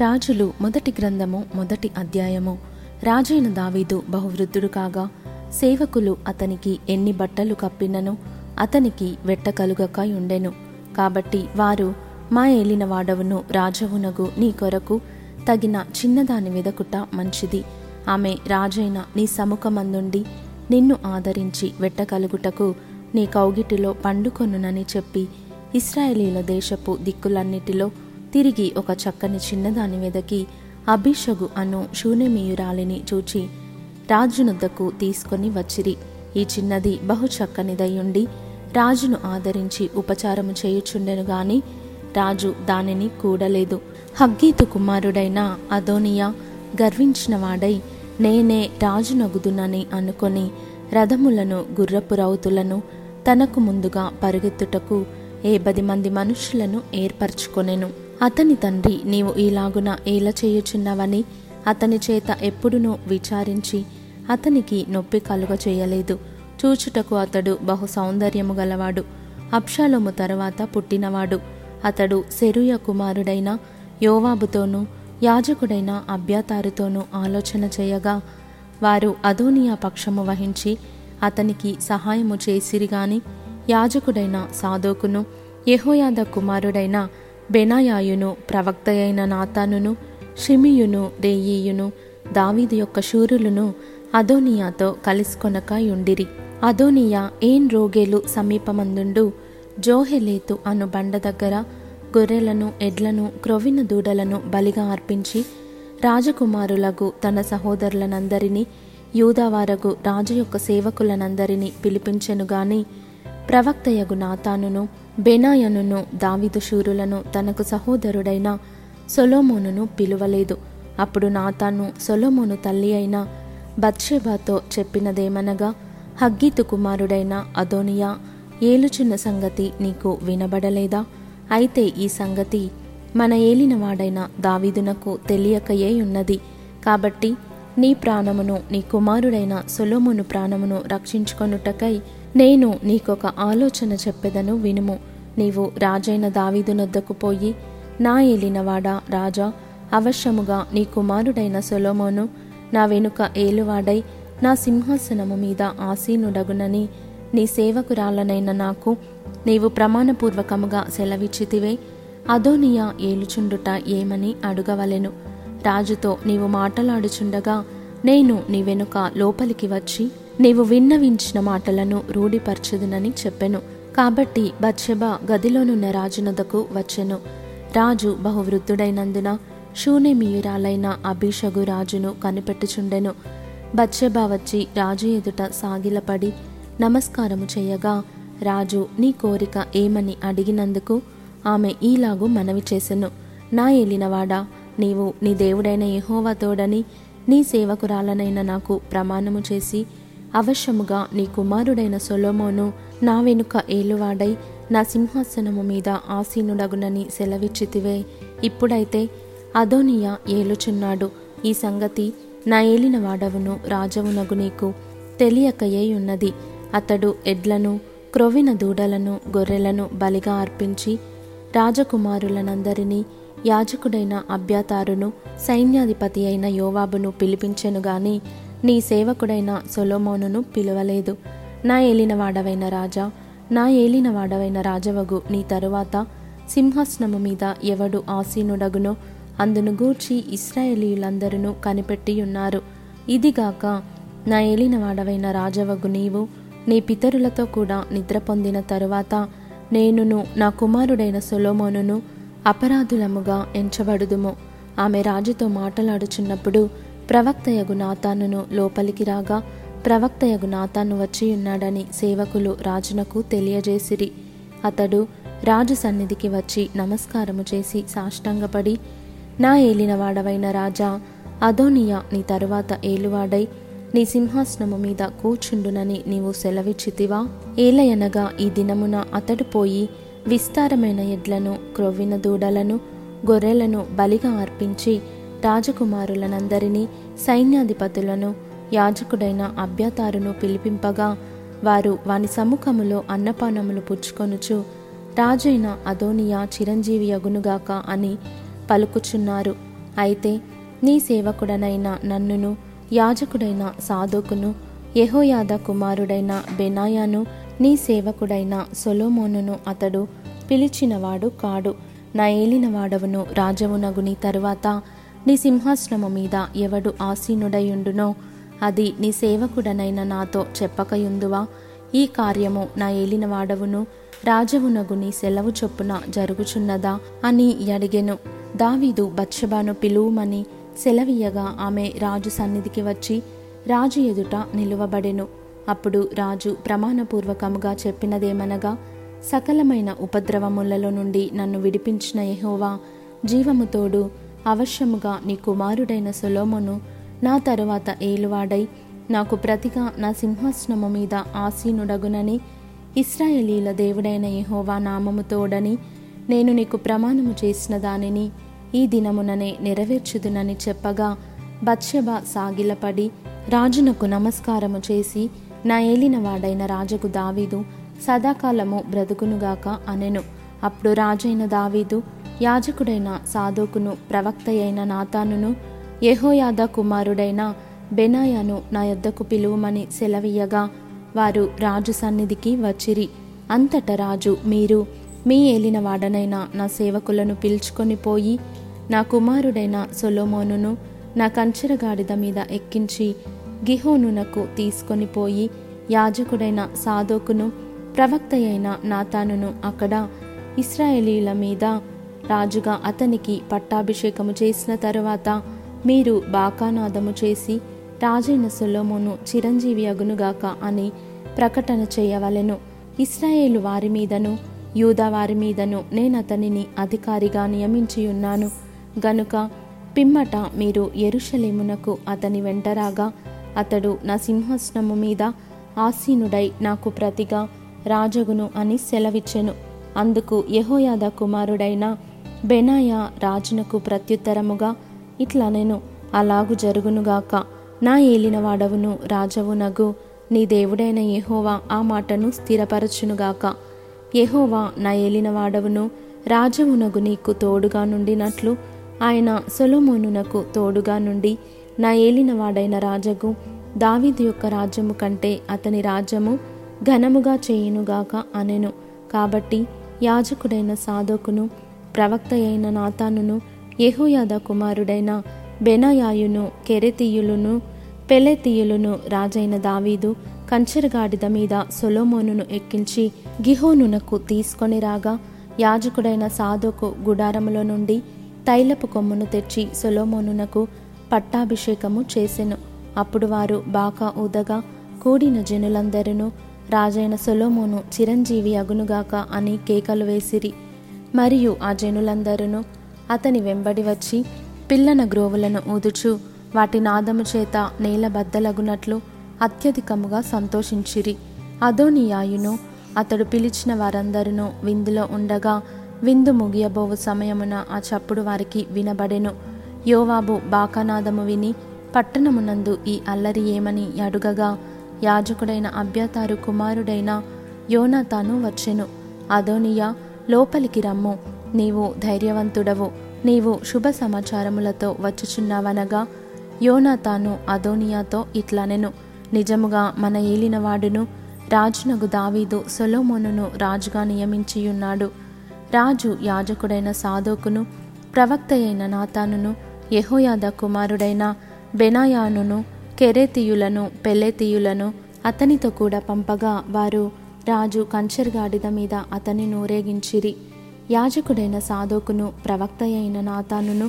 రాజులు మొదటి గ్రంథము మొదటి అధ్యాయము. రాజైన దావీదు బహువృద్ధుడు కాగా సేవకులు అతనికి ఎన్ని బట్టలు కప్పినను అతనికి వెట్ట కలుగక ఉండెను. కాబట్టి వారు మా ఏలిన వాడవును రాజవునగు నీ కొరకు తగిన చిన్నదాని వెదకుట మంచిది. ఆమె రాజైన నీ సముఖమందుండి నిన్ను ఆదరించి వెట్ట కలుగుటకు నీ కౌగిటిలో పండుకొనునని చెప్పి ఇస్రాయేలీల దేశపు దిక్కులన్నిటిలో తిరిగి ఒక చక్కని చిన్నదాని వెదకి అభిషగు అను శూన్యమీయురాలిని చూచి రాజునొద్దకు తీసుకొని వచ్చిరి. ఈ చిన్నది బహు చక్కనిదయ్యుండి రాజును ఆదరించి ఉపచారము చేయుచుండెను గాని రాజు దానిని కూడలేదు. హగ్గీతు కుమారుడైన అదోనియా గర్వించినవాడై నేనే రాజునగుదునని అనుకొని రథములను గుర్రపు రౌతులను తనకు ముందుగా పరుగెత్తుటకు ఏ పది మంది మనుషులను ఏర్పరచుకొనెను. అతని తండ్రి నీవు ఈలాగున ఏల చేయుచున్నావని అతని చేత ఎప్పుడునూ విచారించి అతనికి నొప్పి కలుగ చేయలేదు. చూచుటకు అతడు బహు సౌందర్యము గలవాడు. అప్షాలోము తరువాత పుట్టినవాడు. అతడు సెరుయ కుమారుడైన యోవాబుతోనూ యాజకుడైన అభ్యాతారుతోనూ ఆలోచన చేయగా వారు అదోనియా పక్షము వహించి అతనికి సహాయము చేసిరిగాని యాజకుడైన సాధోకును యహోయాద కుమారుడైన బెనాయాయును ప్రవక్తయైన నాతానును షిమియును రేయియును దావీదు యొక్క శూరులను అదోనియాతో కలిసికొనక యుండిరి అదోనియా ఏన్ రోగేలు సమీపమందుండు? జోహెలేతు అను బండ దగ్గర గొర్రెలను ఎడ్లను క్రొవిన దూడలను బలిగా అర్పించి రాజకుమారులకు తన సహోదరులనందరినీ యూదావారగు రాజు యొక్క సేవకులనందరినీ పిలిపించెను గాని ప్రవక్తయగు నాతానును బెనాయనును దావిదు శూరులను తనకు సహోదరుడైన సొలోమోనును పిలువలేదు. అప్పుడు నాతాను సొలోమోను తల్లి అయిన బత్షెబాతో చెప్పినదేమనగా హగ్గీతు కుమారుడైన అదోనియా ఏలుచున్న సంగతి నీకు వినబడలేదా? అయితే ఈ సంగతి మన ఏలినవాడైన దావీదునకు తెలియకయే ఉన్నది కాబట్టి నీ ప్రాణమును నీ కుమారుడైన సొలోమును ప్రాణమును రక్షించుకొనుటకై నేను నీకొక ఆలోచన చెప్పెదను వినుము. నీవు రాజైన దావీదునొద్దకు పోయి నా ఏలినవాడా రాజా అవశ్యముగా నీ కుమారుడైన సొలోమోను నా వెనుక ఏలువాడై నా సింహాసనము మీద ఆసీనుడగునని నీ సేవకురాలనైన నాకు నీవు ప్రమాణపూర్వకముగా సెలవిచ్చితివే అదోనియా ఏలుచుండుట ఏమని అడుగవలెను. రాజుతో నీవు మాటలాడుచుండగా నేను నీ వెనుక లోపలికి వచ్చి నీవు విన్నవించిన మాటలను రూఢిపరచుదునని చెప్పెను. కాబట్టి బత్సెబ గదిలోనున్న రాజునదకు వచ్చెను. రాజు బహువృద్ధుడైనందున శూన్యమీయురాలైన అభిషగు రాజును కనిపెట్టుచుండెను. బత్సెబ వచ్చి రాజు ఎదుట సాగిలపడి నమస్కారము చేయగా రాజు నీ కోరిక ఏమని అడిగినందుకు ఆమె ఈలాగు మనవి చేసెను. నా ఏలినవాడా నీవు నీ దేవుడైన యహోవతోడని నీ సేవకురాలనైన నాకు ప్రమాణము చేసి అవశ్యముగా నీ కుమారుడైన సొలోమోను నా వెనుక ఏలువాడై నా సింహాసనము మీద ఆసీనుడగునని సెలవిచ్చితివే. ఇప్పుడైతే అదోనియా ఏలుచున్నాడు. ఈ సంగతి నా ఏలిన వాడవును రాజవునగు నీకు తెలియకయే ఉన్నది అతడు ఎడ్లను క్రొవిన దూడలను గొర్రెలను బలిగా అర్పించి రాజకుమారులనందరినీ యాజకుడైన అభ్యాతారును సైన్యాధిపతి అయిన యోవాబును పిలిపించెను గాని నీ సేవకుడైన సొలోమోనును పిలువలేదు. నా ఏలినవాడవైన రాజా నా ఏలినవాడవైన రాజవగు నీ తరువాత సింహాసనము మీద ఎవడు ఆసీనుడగునో అందును గూర్చి ఇస్రాయేలీయులందరూ కనిపెట్టియున్నారు. ఇదిగాక నా ఏలినవాడవైన రాజవగు నీవు నీ పితరులతో కూడా నిద్ర పొందిన తరువాత నేనును నా కుమారుడైన సొలోమోనును అపరాధులముగా ఎంచబడుదుము. ఆమె రాజుతో మాటలాడుచున్నప్పుడు ప్రవక్తయగు నాతానును లోపలికి రాగా ప్రవక్తయగు నాతాను వచ్చి ఉన్నాడని సేవకులు రాజునకు తెలియజేసిరి. అతడు రాజు సన్నిధికి వచ్చి నమస్కారము చేసి సాష్టాంగపడి నా ఏలినవాడవైన రాజా అదోనియా నీ తరువాత ఏలువాడై నీ సింహాసనము మీద కూర్చుండునని నీవు సెలవిచ్చితివా? ఏలయనగా ఈ దినమున అతడు పోయి విస్తారమైన ఎడ్లను క్రొవ్విన దూడలను గొర్రెలను బలిగా అర్పించి రాజకుమారులనందరినీ సైన్యాధిపతులను యాజకుడైన అభ్యతారును పిలిపింపగా వారు వాని సముఖములో అన్నపానములు పుచ్చుకొనుచు రాజైన అదోనియా చిరంజీవి అగునుగాక అని పలుకుచున్నారు. అయితే నీ సేవకుడనైన నన్నును యాజకుడైన సాధుకును యహోయాద కుమారుడైన బెనాయాను నీ సేవకుడైన సొలోమోనును అతడు పిలిచినవాడు కాడు. నా ఏలినవాడవును రాజవునగుని తరువాత నీ సింహాసనము మీద ఎవడు ఆసీనుడయుండునో అది నీ సేవకుడనైన నాతో చెప్పకయుందువా? ఈ కార్యము నా ఏలినవాడవును రాజవునగుని సెలవు చొప్పున జరుగుచున్నదా అని అడిగెను. దావీదు బత్షబాను పిలువుమని సెలవీయగా ఆమె రాజు సన్నిధికి వచ్చి రాజు ఎదుట నిలువబడెను. అప్పుడు రాజు ప్రమాణపూర్వకముగా చెప్పినదేమనగా సకలమైన ఉపద్రవములలో నుండి నన్ను విడిపించిన ఎహోవా జీవముతోడు అవశ్యముగా నీ కుమారుడైన సొలోమును నా తరువాత ఏలువాడై నాకు ప్రతిగా నా సింహాసనము మీద ఆసీనుడగునని ఇస్రాయేలీల దేవుడైన యెహోవా నామముతోడని నేను నీకు ప్రమాణము చేసిన దానిని ఈ దినముననే నెరవేర్చుదునని చెప్పగా బత్షెబ సాగిలపడి రాజునకు నమస్కారము చేసి నా ఏలినవాడైన రాజుకు దావీదు సదాకాలము బ్రతుకునుగాక అనెను. అప్పుడు రాజైన దావీదు యాజకుడైన సాధోకును ప్రవక్త అయిన నాతానును యహోయాద కుమారుడైన బెనాయాను నా యొద్దకు పిలువమని సెలవీయగా వారు రాజు సన్నిధికి వచ్చిరి. అంతట రాజు మీరు మీ ఏలినవాడనైన నా సేవకులను పిలుచుకొని పోయి నా కుమారుడైన సొలోమోనును నా కంచెరగాడిద మీద ఎక్కించి గిహోనునకు తీసుకొని పోయి యాజకుడైన సాధోకును ప్రవక్త అయిన నాతానును అక్కడ ఇస్రాయేలీల మీద రాజుగా అతనికి పట్టాభిషేకము చేసిన తరువాత మీరు బాకానాదము చేసి రాజైన సొలోమోను చిరంజీవి అగునుగాక అని ప్రకటన చేయవలెను. ఇస్రాయేలు వారి మీదను యూదా వారి మీదను నేను అతనిని అధికారిగా నియమించి ఉన్నాను. గనుక పిమ్మట మీరు ఎరుషలేమునకు అతని వెంటరాగా అతడు నా సింహాసనము మీద ఆసీనుడై నాకు ప్రతిగా రాజగును అని సెలవిచ్చెను. అందుకు యహోయాద కుమారుడైన బెనాయ రాజునకు ప్రత్యుత్తరముగా ఇట్లా నేను అలాగు జరుగునుగాక. నా ఏలినవాడవును రాజవునగు నీ దేవుడైన యెహోవా ఆ మాటను స్థిరపరచునుగాక. యెహోవా నా ఏలినవాడవును రాజవునగు నీకు తోడుగా నుండినట్లు ఆయన సొలోమోనునకు తోడుగా నుండి నా ఏలినవాడైన రాజగు దావీదు యొక్క రాజ్యము కంటే అతని రాజ్యము ఘనముగా చేయునుగాక అనెను. కాబట్టి యాజకుడైన సాధోకును ప్రవక్త అయిన నాతానును యెహోయాద కుమారుడైన బెనయాయును కెరెతీయులును పెలెతీయులును రాజైన దావీదు కంచెరగాడిద మీద సొలోమోనును ఎక్కించి గిహోనునకు తీసుకొని రాగా యాజకుడైన సాధోకు గుడారములో నుండి తైలపు కొమ్మును తెచ్చి సొలోమోనునకు పట్టాభిషేకము చేసెను. అప్పుడు వారు బాకా ఊదగా కూడిన జనులందరూ రాజైన సొలోమోను చిరంజీవి అగునుగాక అని కేకలు వేసిరి. మరియు ఆ జనులందరూ అతని వెంబడి వచ్చి పిల్లన గ్రోవులను ఊదుచు వాటి నాదము చేత నేల బద్దలగునట్లు అత్యధికముగా సంతోషించిరి. అదోనియాయును అతడు పిలిచిన వారందరూ విందులో ఉండగా విందు ముగియబోవు సమయమున ఆ చప్పుడు వారికి వినబడెను. యోవాబు బాకానాదము విని పట్టణమునందు ఈ అల్లరి ఏమని అడుగగా యాజకుడైన అభ్యతారు కుమారుడైన యోనాతాను వచ్చెను. అదోనియా లోపలికి రమ్ము. నీవు ధైర్యవంతుడవు. నీవు శుభ సమాచారములతో వచ్చుచున్నావనగా యోనాతాను అదోనియాతో ఇట్లనెను. నిజముగా మన ఏలినవాడును రాజునగు దావీదు సొలోమోనును రాజుగా నియమించియున్నాడు. రాజు యాజకుడైన సాధోకును ప్రవక్త అయిన నాతానును యహోయాద కుమారుడైన బెనాయానును కెరేతీయులను పెలేతీయులను అతనితో కూడా పంపగా వారు రాజు కంచెర్గాడిద మీద అతని నూరేగించిరి. యాజకుడైన సాధోకును ప్రవక్త అయిన నాతానును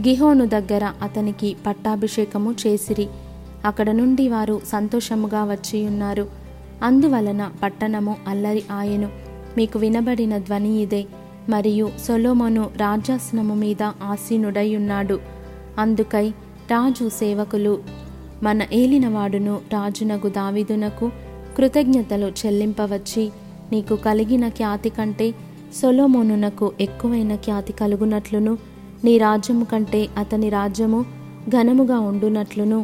గిహోను దగ్గర అతనికి పట్టాభిషేకము చేసిరి. అక్కడ నుండి వారు సంతోషముగా వచ్చియున్నారు. అందువలన పట్టణము అల్లరి ఆయను. మీకు వినబడిన ధ్వని ఇదే. మరియు సొలోమోను రాజాసనము మీద ఆసీనుడైయున్నాడు అందుకై రాజు సేవకులు మన ఏలినవాడును రాజునగు దావిదునకు కృతజ్ఞతలు చెల్లింపవచ్చి నీకు కలిగిన ఖ్యాతి కంటే సొలోమోనునకు ఎక్కువైన ఖ్యాతి కలుగునట్లును నీ రాజ్యము కంటే అతని రాజ్యము ఘనముగా ఉండునట్లును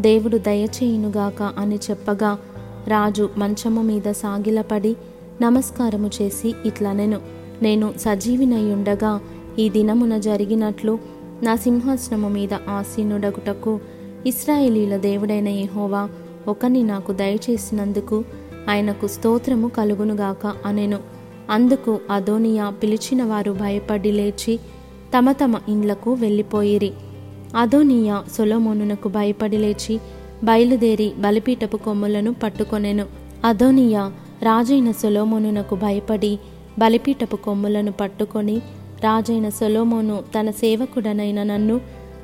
దేవుడు దయచేయునుగాక అని చెప్పగా రాజు మంచము మీద సాగిలపడి నమస్కారము చేసి ఇట్లనెను నేను సజీవినయుండగా ఈ దినమున జరిగినట్లు నా సింహాసనము మీద ఆసీనుడగుటకు ఇస్రాయేలీల దేవుడైన యహోవా ఒకని నాకు దయచేసినందుకు ఆయనకు స్తోత్రము కలుగునుగాక అనెను. అందుకు అదోనియా పిలిచిన వారు భయపడి లేచి తమ తమ ఇండ్లకు వెళ్ళిపోయిరి. అదోనియా సొలోమోనునకు భయపడి లేచి బయలుదేరి బలిపీటపు కొమ్ములను పట్టుకొనెను. అదోనియా రాజైన సొలోమోనునకు భయపడి బలిపీటపు కొమ్ములను పట్టుకొని రాజైన సొలోమోను తన సేవకుడనైన నన్ను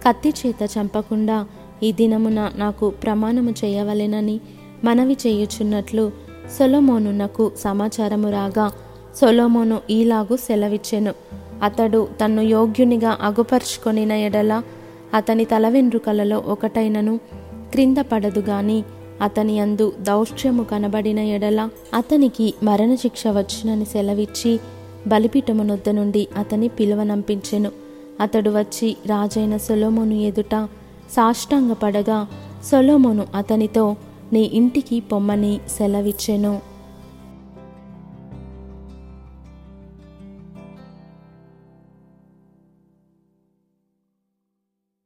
కత్తి చేత చంపకుండా ఈ దినమున నాకు ప్రమాణము చేయవలెనని మనవి చేయుచున్నట్లు సొలోమోనునకు సమాచారము రాగా సొలోమోను ఈలాగు సెలవిచ్చెను. అతడు తన్ను యోగ్యునిగా అగుపరుచుకొనిన ఎడల అతని తల వెన్రుకలలో ఒకటైనను క్రింద పడదు గాని అతని అందు దౌష్ట్యము కనబడిన ఎడల అతనికి మరణశిక్ష వచ్చునని సెలవిచ్చి బలిపీఠమునొద్ద నుండి అతని పిలువనంపించెను అతడు వచ్చి రాజైన సొలోమోను ఎదుట సాష్టాంగపడగా సొలోమోను అతనితో నీ ఇంటికి పొమ్మని సెలవిచ్చెను.